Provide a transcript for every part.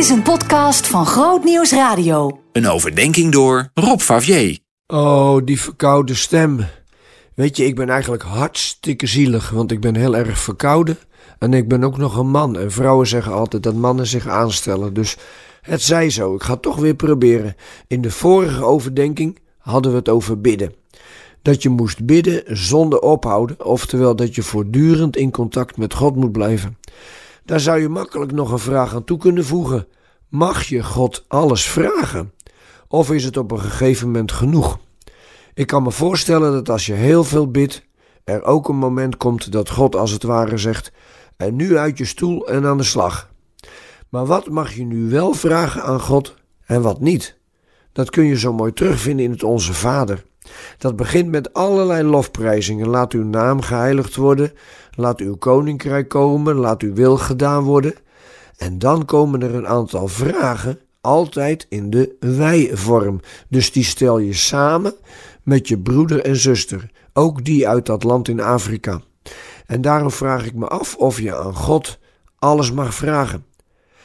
is een podcast van Groot Nieuws Radio. Een overdenking door Rob Favier. Oh, die verkoude stem. Weet je, ik ben eigenlijk hartstikke zielig, want ik ben heel erg verkouden. En ik ben ook nog een man. En vrouwen zeggen altijd dat mannen zich aanstellen. Dus het zij zo. Ik ga het toch weer proberen. In de vorige overdenking hadden we het over bidden. Dat je moest bidden zonder ophouden, oftewel dat je voortdurend in contact met God moet blijven. Daar zou je makkelijk nog een vraag aan toe kunnen voegen. Mag je God alles vragen? Of is het op een gegeven moment genoeg? Ik kan me voorstellen dat als je heel veel bidt, er ook een moment komt dat God als het ware zegt: En nu uit je stoel en aan de slag. Maar wat mag je nu wel vragen aan God en wat niet? Dat kun je zo mooi terugvinden in het Onze Vader. Dat begint met allerlei lofprijzingen. Laat uw naam geheiligd worden. Laat uw koninkrijk komen. Laat uw wil gedaan worden. En dan komen er een aantal vragen, altijd in de wij-vorm. Dus die stel je samen met je broeder en zuster, ook die uit dat land in Afrika. En daarom vraag ik me af of je aan God alles mag vragen.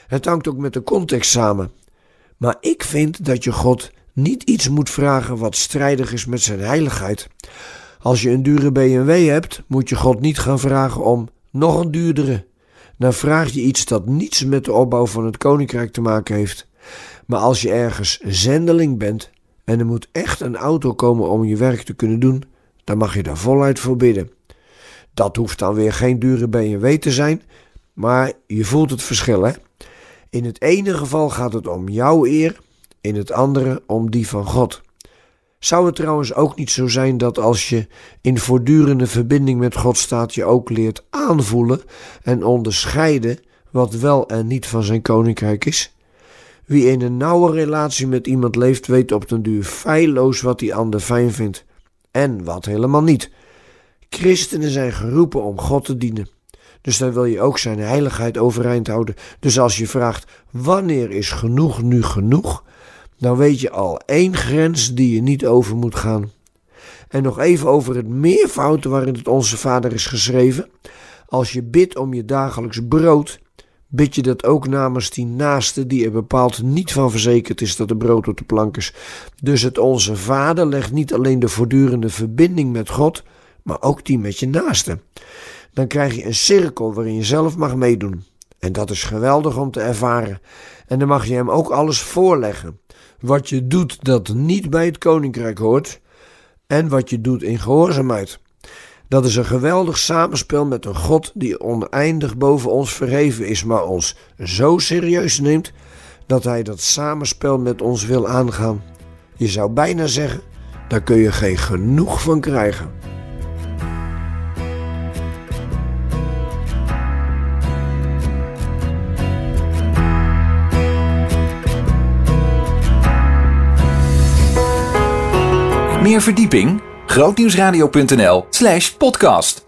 Het hangt ook met de context samen. Maar ik vind dat je God niet iets moet vragen wat strijdig is met zijn heiligheid. Als je een dure BMW hebt, moet je God niet gaan vragen om nog een duurdere. Dan vraag je iets dat niets met de opbouw van het koninkrijk te maken heeft. Maar als je ergens zendeling bent en er moet echt een auto komen om je werk te kunnen doen, dan mag je daar voluit voor bidden. Dat hoeft dan weer geen dure BMW te zijn, maar je voelt het verschil, hè? In het ene geval gaat het om jouw eer, in het andere om die van God. Zou het trouwens ook niet zo zijn dat als je in voortdurende verbinding met God staat, je ook leert aanvoelen en onderscheiden wat wel en niet van zijn koninkrijk is? Wie in een nauwe relatie met iemand leeft, weet op den duur feilloos wat die ander fijn vindt en wat helemaal niet. Christenen zijn geroepen om God te dienen. Dus dan wil je ook zijn heiligheid overeind houden. Dus als je vraagt: wanneer is genoeg nu genoeg? Dan weet je al één grens die je niet over moet gaan. En nog even over het meervoud waarin het Onze Vader is geschreven. Als je bidt om je dagelijks brood, bid je dat ook namens die naaste die er bepaald niet van verzekerd is dat er brood op de plank is. Dus het Onze Vader legt niet alleen de voortdurende verbinding met God, maar ook die met je naaste. Dan krijg je een cirkel waarin je zelf mag meedoen. En dat is geweldig om te ervaren. En dan mag je hem ook alles voorleggen. Wat je doet dat niet bij het koninkrijk hoort. En wat je doet in gehoorzaamheid. Dat is een geweldig samenspel met een God die oneindig boven ons verheven is, maar ons zo serieus neemt dat hij dat samenspel met ons wil aangaan. Je zou bijna zeggen, daar kun je geen genoeg van krijgen. Meer verdieping? grootnieuwsradio.nl slash podcast